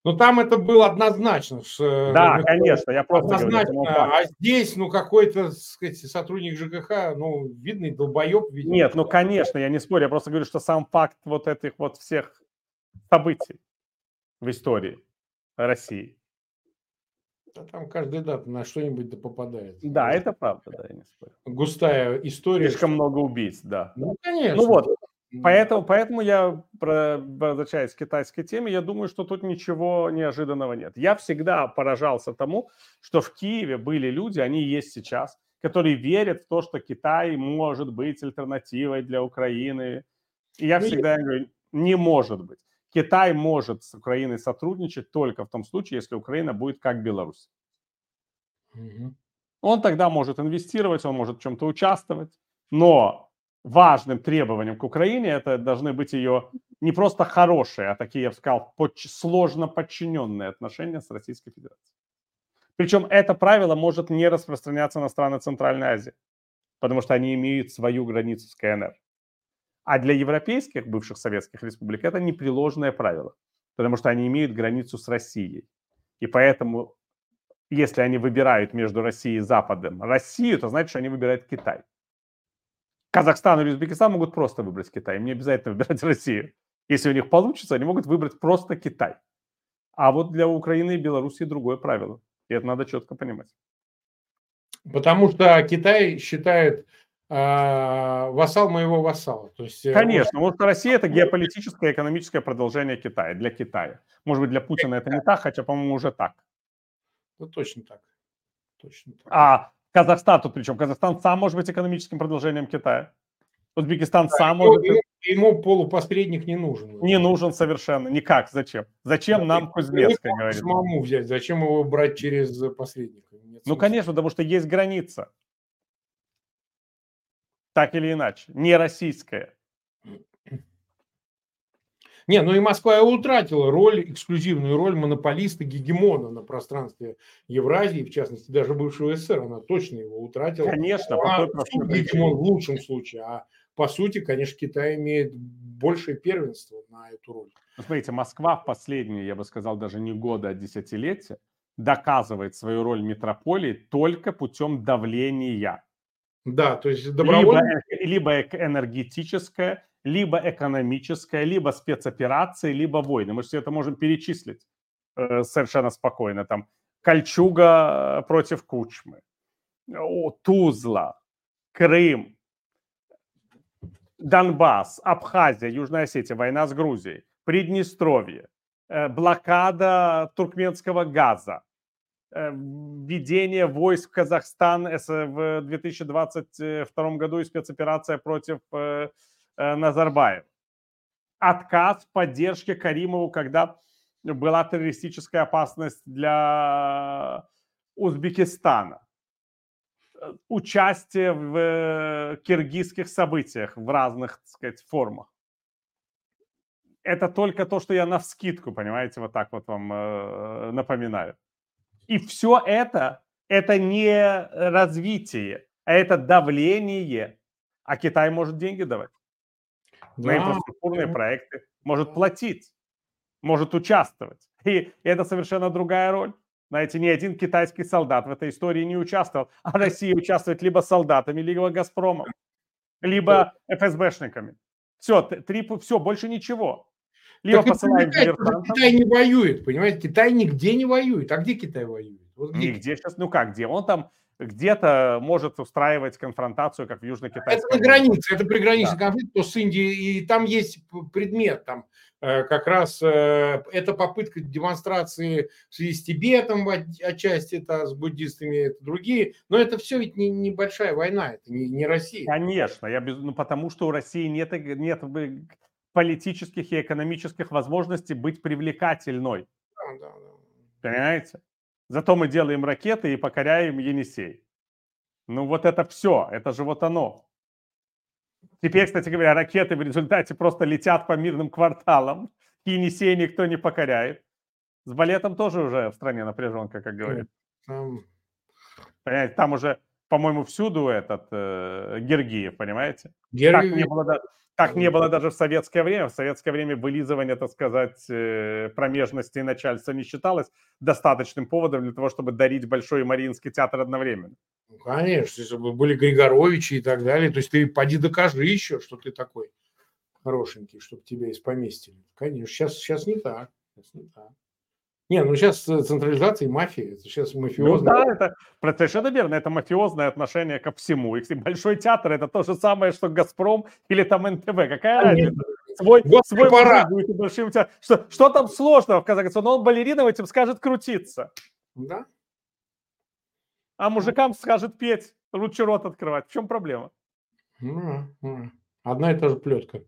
Ну, там это было однозначно. Что, да, ну, конечно, я просто однозначно. Говорю, а здесь, ну, какой-то сказать, сотрудник ЖКХ, ну, видный долбоеб. Видимо. Нет, ну, конечно, я не спорю. Я просто говорю, что сам факт вот этих вот всех событий в истории России. Да, там каждая дата на что-нибудь да попадает. Да, это правда, да, я не спорю. Густая история. Слишком что... много убийц, да. Ну, конечно. Ну вот, Поэтому, поэтому я, возвращаясь к китайской теме, я думаю, что тут ничего неожиданного нет. Я всегда поражался тому, что в Киеве были люди, они есть сейчас, которые верят в то, что Китай может быть альтернативой для Украины. И я ну, всегда говорю, не может быть. Китай может с Украиной сотрудничать только в том случае, если Украина будет как Беларусь. Он тогда может инвестировать, он может в чем-то участвовать Но важным требованием к Украине это должны быть ее не просто хорошие, а такие, я бы сказал, сложно подчиненные отношения с Российской Федерацией. Причем это правило может не распространяться на страны Центральной Азии, потому что они имеют свою границу с КНР. А для европейских бывших советских республик это непреложное правило, потому что они имеют границу с Россией. И поэтому, если они выбирают между Россией и Западом Россию, то значит, что они выбирают Китай. Казахстан или Узбекистан могут просто выбрать Китай. Им не обязательно выбирать <laughs> Россию. Если у них получится, они могут выбрать просто Китай. А вот для Украины и Белоруссии другое правило. И это надо четко понимать. Потому что Китай считает э, вассал моего вассала. То есть, э, Конечно, что Россия это <laughs> геополитическое и экономическое продолжение Китая, для Китая. Может быть, для Путина это не так, хотя, по-моему, уже так. Ну, точно так. Точно так. А Казахстан тут причем? Казахстан сам может быть экономическим продолжением Китая. Узбекистан да, сам ему, может... Ему, ему полупосредник не нужен. Не нужен совершенно. Никак. Зачем? Зачем да, нам Кузнецкая, говорит? Самому взять. Зачем его брать через посредника? Нет ну, конечно, потому что есть граница. Так или иначе. Не российская. Не, ну и Москва утратила роль, эксклюзивную роль монополиста, гегемона на пространстве Евразии, в частности, даже бывшего СССР, она точно его утратила. Конечно, а, по гегемон в лучшем случае, а по сути, конечно, Китай имеет большее первенство на эту роль. Ну, смотрите, Москва в последние, я бы сказал, даже не года, а десятилетия доказывает свою роль метрополии только путем давления. Да, то есть добровольно... Либо, либо энергетическое, либо экономическая, либо спецоперации, либо войны. Мы все это можем перечислить э, совершенно спокойно. Там Кольчуга э, против Кучмы, Тузла, Крым, Донбасс, Абхазия, Южная Осетия, война с Грузией, Приднестровье, э, блокада туркменского газа, введение войск в Казахстан в 2022 году и спецоперация против Назарбаев. Отказ в поддержке Каримову, когда была террористическая опасность для Узбекистана. Участие в э, киргизских событиях в разных, так сказать, формах. Это только то, что я на вскидку, понимаете, вот так вот вам э, напоминаю. И все это, это не развитие, а это давление. А Китай может деньги давать да. на инфраструктурные проекты, может платить, может участвовать. И это совершенно другая роль. Знаете, ни один китайский солдат в этой истории не участвовал, а Россия участвует либо солдатами, либо Газпромом, либо ФСБшниками. Все, три, все, больше ничего. Либо так посылаем Китай не воюет, понимаете? Китай нигде не воюет. А где Китай воюет? Вот где? Нигде сейчас, ну как, где? Он там где-то может устраивать конфронтацию, как в Южно-Китайском. Это на границе, это приграничный да. конфликт, то с Индией, и там есть предмет, там э, как раз э, это попытка демонстрации в связи с Тибетом отчасти, это с буддистами, это другие, но это все ведь не небольшая война, это не, не Россия. Конечно, я без, ну, потому что у России нет, нет политических и экономических возможностей быть привлекательной. Да, да, да. Понимаете? Зато мы делаем ракеты и покоряем Енисей. Ну вот это все, это же вот оно. Теперь, кстати говоря, ракеты в результате просто летят по мирным кварталам. Енисей никто не покоряет. С балетом тоже уже в стране напряженка, как говорят. Там, понимаете, там уже, по-моему, всюду этот э, Гергиев, понимаете? Гергиев. Так не было, так не было даже в советское время. В советское время вылизывание, так сказать, э, промежности начальства не считалось достаточным поводом для того, чтобы дарить Большой Мариинский театр одновременно. Ну, конечно, если бы были Григоровичи и так далее. То есть ты поди докажи еще, что ты такой хорошенький, чтобы тебя из поместили. Конечно, сейчас, сейчас не так. Сейчас не так. Не, ну сейчас э, централизация и мафия, это сейчас мафиозное. Ну, да, это совершенно верно, это мафиозное отношение ко всему. И большой театр это то же самое, что Газпром или там НТВ. Какая а разница? Свой, вот свой будет большим театром. Что, что там сложного в Казахстане? Он балеринам этим скажет крутиться. Да. А мужикам скажет петь, лучше рот открывать. В чем проблема? Одна и та же плетка.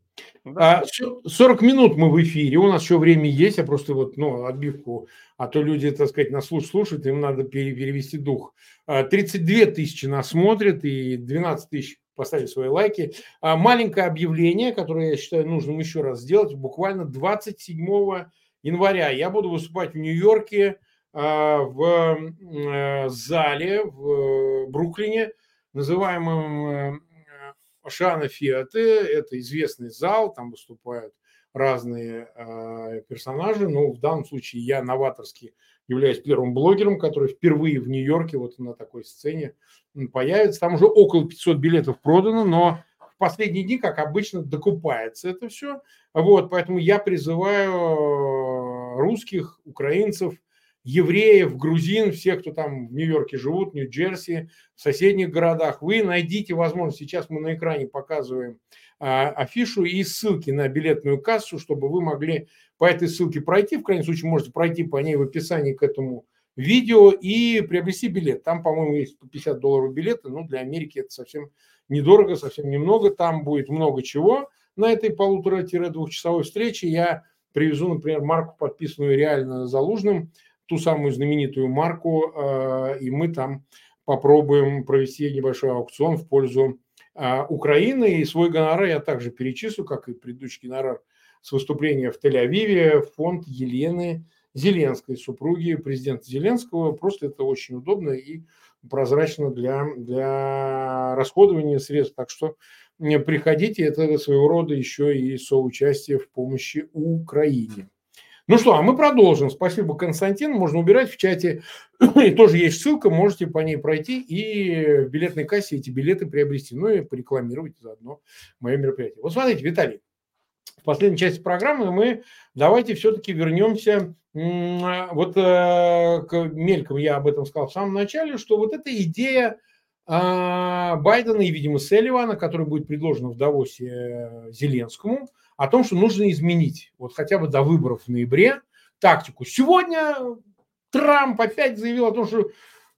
40 а, минут мы в эфире, у нас еще время есть, я просто вот, ну, отбивку, а то люди, так сказать, нас слушают, им надо перевести дух. 32 а, тысячи нас смотрят и 12 тысяч поставили свои лайки. А, маленькое объявление, которое я считаю нужным еще раз сделать. Буквально 27 января я буду выступать в Нью-Йорке в э, зале в Бруклине, называемом э, Шана Фиаты. Это известный зал, там выступают разные э, персонажи. Но в данном случае я новаторский являюсь первым блогером, который впервые в Нью-Йорке вот на такой сцене появится. Там уже около 500 билетов продано, но в последние дни, как обычно, докупается это все. Вот, поэтому я призываю э, русских, украинцев, евреев, грузин, всех, кто там в Нью-Йорке живут, Нью-Джерси, в соседних городах, вы найдите возможность, сейчас мы на экране показываем а, афишу и ссылки на билетную кассу, чтобы вы могли по этой ссылке пройти, в крайнем случае можете пройти по ней в описании к этому видео и приобрести билет. Там, по-моему, есть 50 долларов билета, но для Америки это совсем недорого, совсем немного. Там будет много чего на этой полутора-двухчасовой встрече. Я привезу, например, марку, подписанную реально Залужным, ту самую знаменитую марку, э, и мы там попробуем провести небольшой аукцион в пользу э, Украины. И свой гонорар я также перечислю, как и предыдущий гонорар с выступления в Тель-Авиве, фонд Елены Зеленской, супруги президента Зеленского. Просто это очень удобно и прозрачно для, для расходования средств. Так что приходите, это своего рода еще и соучастие в помощи Украине. Ну что, а мы продолжим. Спасибо, Константин. Можно убирать в чате. <coughs> И тоже есть ссылка, можете по ней пройти и в билетной кассе эти билеты приобрести. Ну и порекламировать заодно мое мероприятие. Вот смотрите, Виталий, в последней части программы мы давайте все-таки вернемся вот э, к мелькам я об этом сказал в самом начале, что вот эта идея а, Байдена и, видимо, Селливана, который будет предложена в Давосе э, Зеленскому, о том, что нужно изменить вот хотя бы до выборов в ноябре тактику. Сегодня Трамп опять заявил о том, что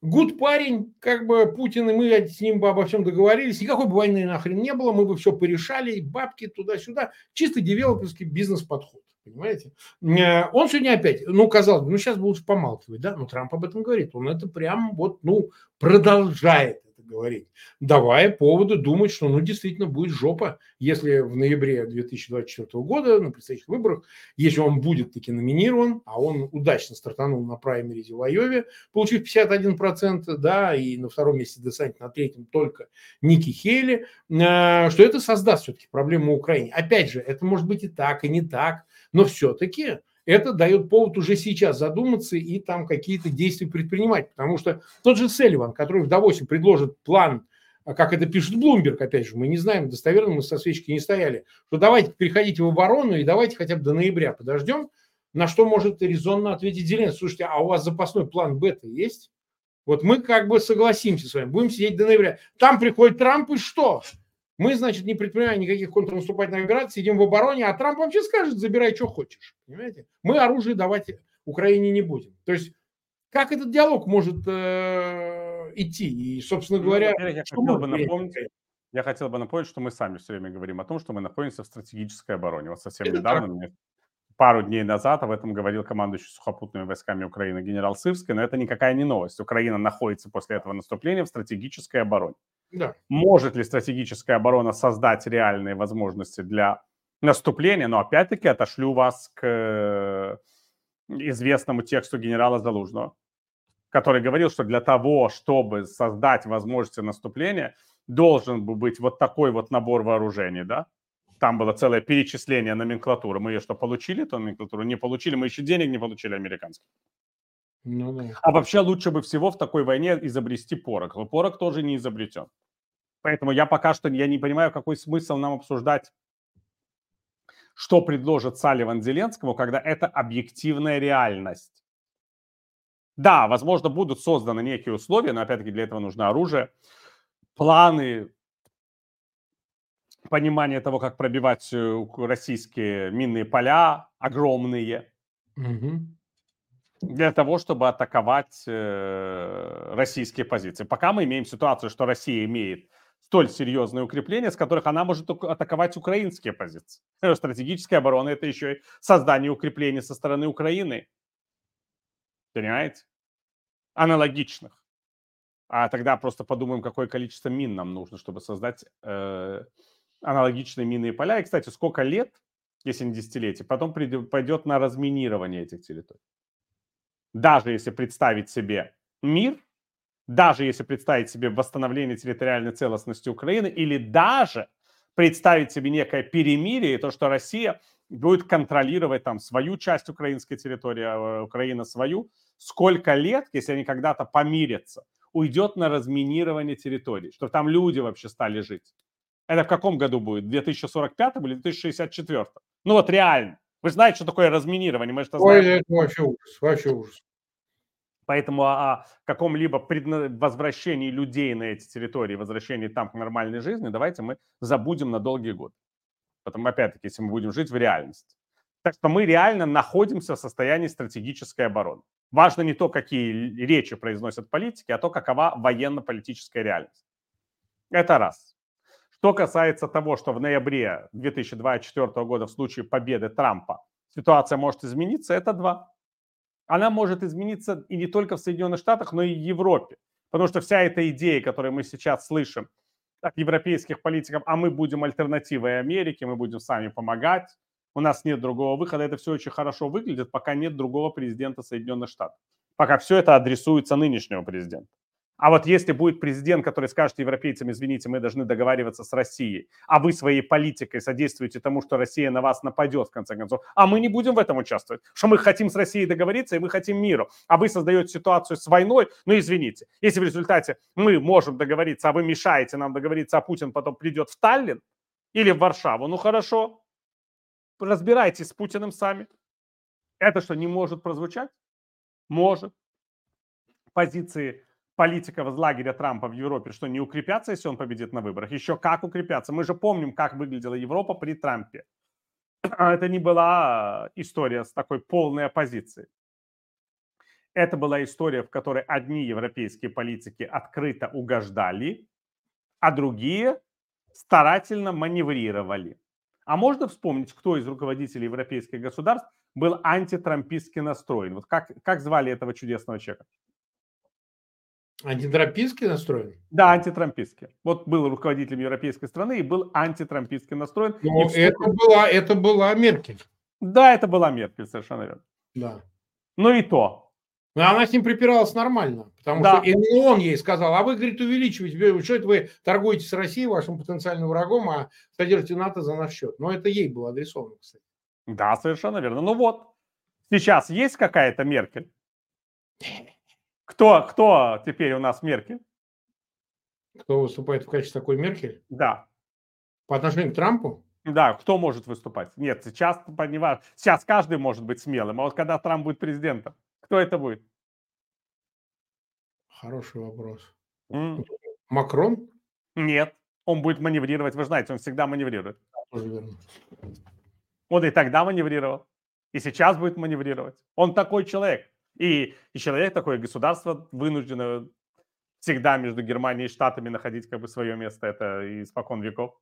Гуд парень, как бы Путин и мы с ним бы обо всем договорились. Никакой бы войны нахрен не было, мы бы все порешали, бабки туда-сюда. Чисто девелоперский бизнес-подход. Понимаете? Э, он сегодня опять, ну, казалось бы, ну, сейчас бы лучше помалкивать, да, но Трамп об этом говорит. Он это прям вот, ну, продолжает говорить, давая поводы думать, что ну действительно будет жопа, если в ноябре 2024 года на предстоящих выборах, если он будет таки номинирован, а он удачно стартанул на праймеризе в Айове, получив 51%, да, и на втором месте Десант, на третьем только Ники Хейли, э, что это создаст все-таки проблему Украине. Опять же, это может быть и так, и не так, но все-таки это дает повод уже сейчас задуматься и там какие-то действия предпринимать. Потому что тот же Селливан, который в Давосе предложит план, а как это пишет Блумберг, опять же, мы не знаем, достоверно мы со свечки не стояли, что давайте переходите в оборону и давайте хотя бы до ноября подождем, на что может резонно ответить Зеленский. Слушайте, а у вас запасной план Б-то есть? Вот мы как бы согласимся с вами, будем сидеть до ноября. Там приходит Трамп и что? Мы, значит, не предпринимаем никаких контрнаступательных операций, сидим в обороне, а Трамп вообще скажет, забирай, что хочешь. Понимаете? Мы оружие давать Украине не будем. То есть, как этот диалог может э, идти? И, собственно ну, говоря, ну, я, хотел бы напомнить, я хотел бы напомнить, что мы сами все время говорим о том, что мы находимся в стратегической обороне. Вот совсем Это недавно, мне, пару дней назад об этом говорил командующий сухопутными войсками Украины генерал Сырский, но это никакая не новость. Украина находится после этого наступления в стратегической обороне. Да. Может ли стратегическая оборона создать реальные возможности для наступления? Но опять-таки отошлю вас к э, известному тексту генерала Залужного, который говорил, что для того, чтобы создать возможности наступления, должен бы быть вот такой вот набор вооружений, да? Там было целое перечисление номенклатуры. Мы ее что, получили, эту номенклатуру? Не получили. Мы еще денег не получили американских. Ну, да. А вообще лучше бы всего в такой войне изобрести порох. Но порох тоже не изобретен. Поэтому я пока что я не понимаю, какой смысл нам обсуждать, что предложит Салливан Зеленскому, когда это объективная реальность. Да, возможно, будут созданы некие условия, но опять-таки для этого нужно оружие, планы, понимание того, как пробивать э, российские минные поля огромные. Угу для того, чтобы атаковать э, российские позиции. Пока мы имеем ситуацию, что Россия имеет столь серьезные укрепления, с которых она может атаковать украинские позиции. Стратегическая оборона – это еще и создание укреплений со стороны Украины. Понимаете? Аналогичных. А тогда просто подумаем, какое количество мин нам нужно, чтобы создать э, аналогичные минные поля. И, кстати, сколько лет, если не десятилетия, потом придет, пойдет на разминирование этих территорий. Даже если представить себе мир, даже если представить себе восстановление территориальной целостности Украины, или даже представить себе некое перемирие, то, что Россия будет контролировать там свою часть украинской территории, а Украина свою, сколько лет, если они когда-то помирятся, уйдет на разминирование территорий, чтобы там люди вообще стали жить. Это в каком году будет? В 2045 или 2064? Ну вот реально. Вы знаете, что такое разминирование? Мы что Ой, это вообще ужас, вообще ужас. Поэтому о каком-либо предна... возвращении людей на эти территории, возвращении там к нормальной жизни, давайте мы забудем на долгие годы. Потом, опять-таки, если мы будем жить в реальности. Так что мы реально находимся в состоянии стратегической обороны. Важно не то, какие речи произносят политики, а то, какова военно-политическая реальность. Это раз. Что касается того, что в ноябре 2024 года в случае победы Трампа ситуация может измениться, это два. Она может измениться и не только в Соединенных Штатах, но и в Европе. Потому что вся эта идея, которую мы сейчас слышим от европейских политиков, а мы будем альтернативой Америке, мы будем сами помогать, у нас нет другого выхода. Это все очень хорошо выглядит, пока нет другого президента Соединенных Штатов. Пока все это адресуется нынешнему президенту. А вот если будет президент, который скажет европейцам, извините, мы должны договариваться с Россией, а вы своей политикой содействуете тому, что Россия на вас нападет, в конце концов, а мы не будем в этом участвовать, что мы хотим с Россией договориться и мы хотим миру, а вы создаете ситуацию с войной, ну извините, если в результате мы можем договориться, а вы мешаете нам договориться, а Путин потом придет в Таллин или в Варшаву, ну хорошо, разбирайтесь с Путиным сами. Это что, не может прозвучать? Может. Позиции политиков из лагеря Трампа в Европе, что не укрепятся, если он победит на выборах? Еще как укрепятся? Мы же помним, как выглядела Европа при Трампе. Это не была история с такой полной оппозицией. Это была история, в которой одни европейские политики открыто угождали, а другие старательно маневрировали. А можно вспомнить, кто из руководителей европейских государств был антитрампистски настроен? Вот как, как звали этого чудесного человека? Антитрампистски настроен? Да, антитрампистски. Вот был руководителем европейской страны и был антитрампистски настроен. Но это, была, это была Меркель. Да, это была Меркель, совершенно верно. Да. Ну и то. Но она с ним припиралась нормально, потому да. что именно он ей сказал, а вы, говорит, увеличиваете, что это вы торгуете с Россией, вашим потенциальным врагом, а содержите НАТО за наш счет. Но это ей было адресовано, кстати. Да, совершенно верно. Ну вот, сейчас есть какая-то Меркель? <laughs> Кто, кто теперь у нас Меркель? Кто выступает в качестве такой Меркель? Да. По отношению к Трампу? Да, кто может выступать? Нет, сейчас, понимаешь, сейчас каждый может быть смелым, а вот когда Трамп будет президентом, кто это будет? Хороший вопрос. М? Макрон? Нет, он будет маневрировать. Вы знаете, он всегда маневрирует. Он и тогда маневрировал, и сейчас будет маневрировать. Он такой человек. И, и человек такое государство вынуждено всегда между Германией и Штатами находить как бы свое место. Это испокон веков.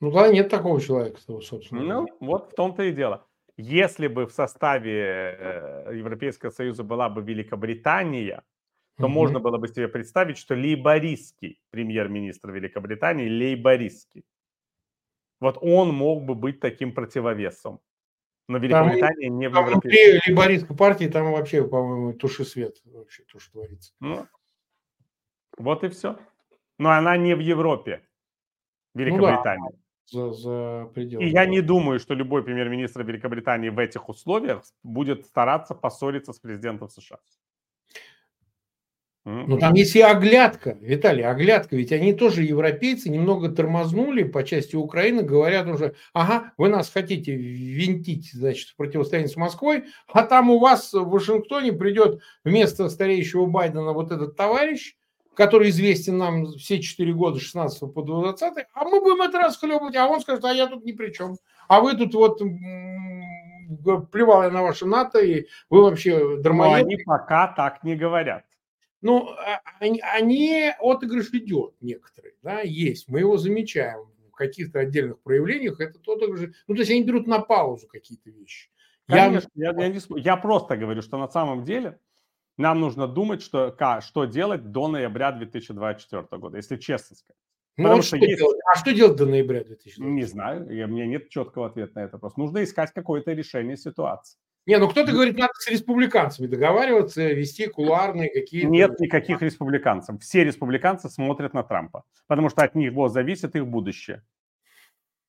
Ну да, нет такого человека, собственно. Ну, вот в том-то и дело. Если бы в составе э, Европейского Союза была бы Великобритания, то угу. можно было бы себе представить, что лейбористский премьер-министр Великобритании, лейбористский, вот он мог бы быть таким противовесом. Но Великобритания там, не в там Внутри лейбористской партии там вообще, по-моему, туши свет вообще, то, что творится. Ну, вот и все. Но она не в Европе, Великобритания. Ну, да за, за пределы. И я не думаю, что любой премьер-министр Великобритании в этих условиях будет стараться поссориться с президентом США. Ну, там есть и оглядка, Виталий, оглядка, ведь они тоже европейцы, немного тормознули по части Украины, говорят уже, ага, вы нас хотите винтить, значит, в противостояние с Москвой, а там у вас в Вашингтоне придет вместо стареющего Байдена вот этот товарищ, который известен нам все 4 года, 16 по 20, а мы будем это расхлебывать, а он скажет, а я тут ни при чем. А вы тут вот плевал я на ваше НАТО, и вы вообще дармоеды. Но они пока так не говорят. Ну, а, они, они отыгрыш идет некоторые, да, есть. Мы его замечаем в каких-то отдельных проявлениях. Это отыгрыш. Ну, то есть они берут на паузу какие-то вещи. Конечно, я, я, я, не, я просто говорю, что на самом деле Нам нужно думать, что, что делать до ноября 2024 года, если честно сказать. Ну, Потому что, что есть... делать? А что делать до ноября 2024? Не знаю, я, у меня нет четкого ответа на это. Просто нужно искать какое-то решение ситуации. Не, ну кто-то говорит, надо с республиканцами договариваться, вести кулуарные какие-то... Нет никаких республиканцев. Все республиканцы смотрят на Трампа, потому что от него зависит их будущее.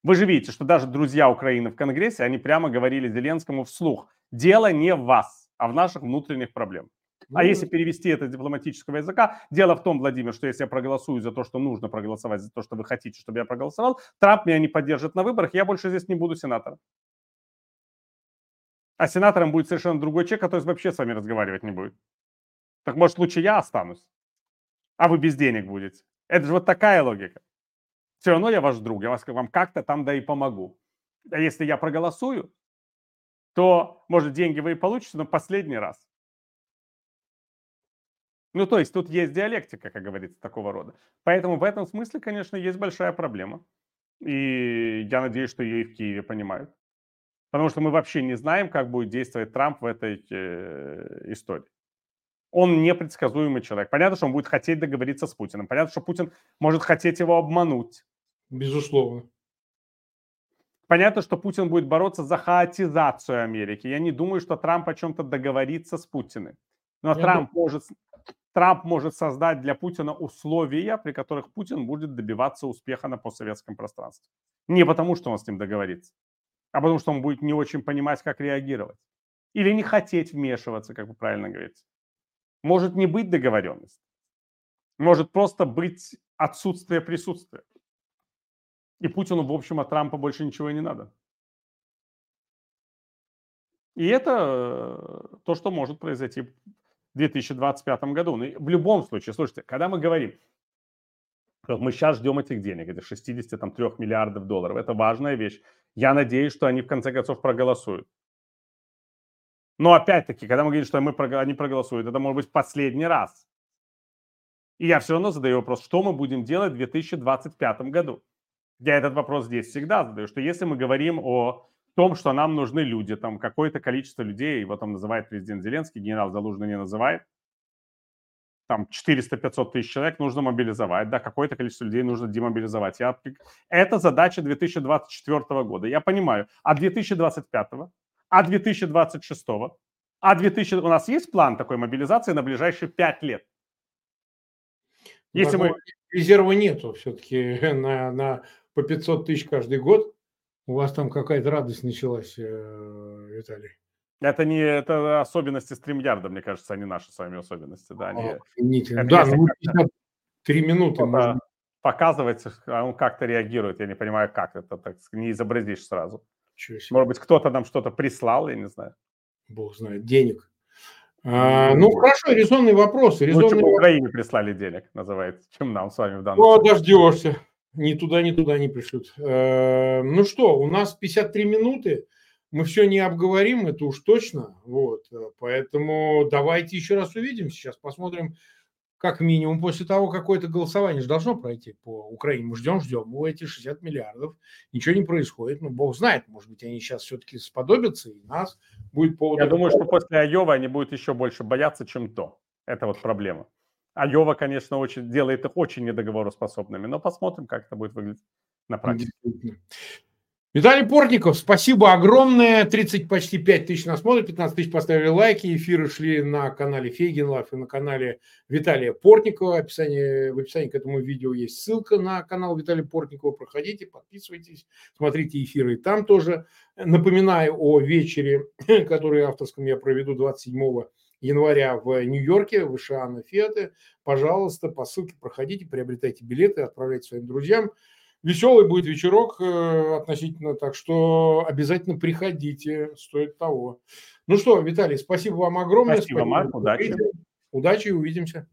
Вы же видите, что даже друзья Украины в Конгрессе, они прямо говорили Зеленскому вслух, дело не в вас, а в наших внутренних проблемах. А если ну, перевести это с дипломатического языка, дело в том, Владимир, что если я проголосую за то, что нужно проголосовать, за то, что вы хотите, чтобы я проголосовал, Трамп меня не поддержит на выборах, я больше здесь не буду сенатором. А сенатором будет совершенно другой человек, который вообще с вами разговаривать не будет. Так может лучше я останусь, а вы без денег будете. Это же вот такая логика. Все равно я ваш друг, я вас, вам как-то там да и помогу. А если я проголосую, то, может, деньги вы и получите, но последний раз. Ну, то есть тут есть диалектика, как говорится, такого рода. Поэтому в этом смысле, конечно, есть большая проблема. И я надеюсь, что ее и в Киеве понимают. Потому что мы вообще не знаем, как будет действовать Трамп в этой э, истории. Он непредсказуемый человек. Понятно, что он будет хотеть договориться с Путиным. Понятно, что Путин может хотеть его обмануть. Безусловно. Понятно, что Путин будет бороться за хаотизацию Америки. Я не думаю, что Трамп о чем-то договорится с Путиным. Но Я Трамп думаю... может Трамп может создать для Путина условия, при которых Путин будет добиваться успеха на постсоветском пространстве. Не потому, что он с ним договорится, а потому, что он будет не очень понимать, как реагировать. Или не хотеть вмешиваться, как вы правильно говорите. Может не быть договоренности. Может просто быть отсутствие присутствия. И Путину, в общем, от Трампа больше ничего и не надо. И это э, то, что может произойти 2025 году. Ну, в любом случае, слушайте, когда мы говорим, мы сейчас ждем этих денег, это 63 миллиардов долларов, это важная вещь. Я надеюсь, что они в конце концов проголосуют. Но опять-таки, когда мы говорим, что мы, они проголосуют, это может быть последний раз. И я все равно задаю вопрос, что мы будем делать в 2025 году. Я этот вопрос здесь всегда задаю, что если мы говорим о том, что нам нужны люди, там какое-то количество людей, его там называет президент Зеленский, генерал Залужный не называет, там 400-500 тысяч человек нужно мобилизовать, да, какое-то количество людей нужно демобилизовать. Я, это задача 2024 года, я понимаю. А 2025, а 2026, а 2000, у нас есть план такой мобилизации на ближайшие 5 лет? Если мы... Резерва нету все-таки <laughs> на, на по 500 тысяч каждый год. У вас там какая-то радость началась, э, Виталий. Это не это особенности стримярда, мне кажется, они наши с вами особенности. Да, они, это да ну, три минуты можно... показывать, а он как-то реагирует. Я не понимаю, как это так не изобразишь сразу. Может быть, кто-то нам что-то прислал, я не знаю. Бог знает, денег. А, ну, хорошо, резонный вопрос. Резонный Лучше бы Украине прислали денег, называется, чем нам с вами в данном случае. дождешься. Ни туда, ни туда не пришлют. Э, ну что, у нас 53 минуты. Мы все не обговорим, это уж точно. Вот. Поэтому давайте еще раз увидим. Сейчас посмотрим, как минимум после того, какое-то голосование же должно пройти по Украине. Мы ждем, ждем. У этих 60 миллиардов ничего не происходит. Ну, бог знает, может быть, они сейчас все-таки сподобятся, и нас будет повод... Я думаю, что после Айова они будут еще больше бояться, чем то. Это вот проблема. Айова, конечно, очень, делает их очень недоговороспособными, но посмотрим, как это будет выглядеть на практике. Виталий Портников, спасибо огромное. 30, почти 5 тысяч нас смотрят, 15 тысяч поставили лайки. Эфиры шли на канале Фейгин Live и на канале Виталия Портникова. В описании, в описании к этому видео есть ссылка на канал Виталия Портникова. Проходите, подписывайтесь, смотрите эфиры там тоже. Напоминаю о вечере, <coughs> который авторском я проведу 27 января в Нью-Йорке, в США на Фиаты. Пожалуйста, по ссылке проходите, приобретайте билеты, отправляйте своим друзьям. Веселый будет вечерок э, относительно, так что обязательно приходите, стоит того. Ну что, Виталий, спасибо вам огромное. Спасибо, спасибо Марк, удачи. Удачи и увидимся.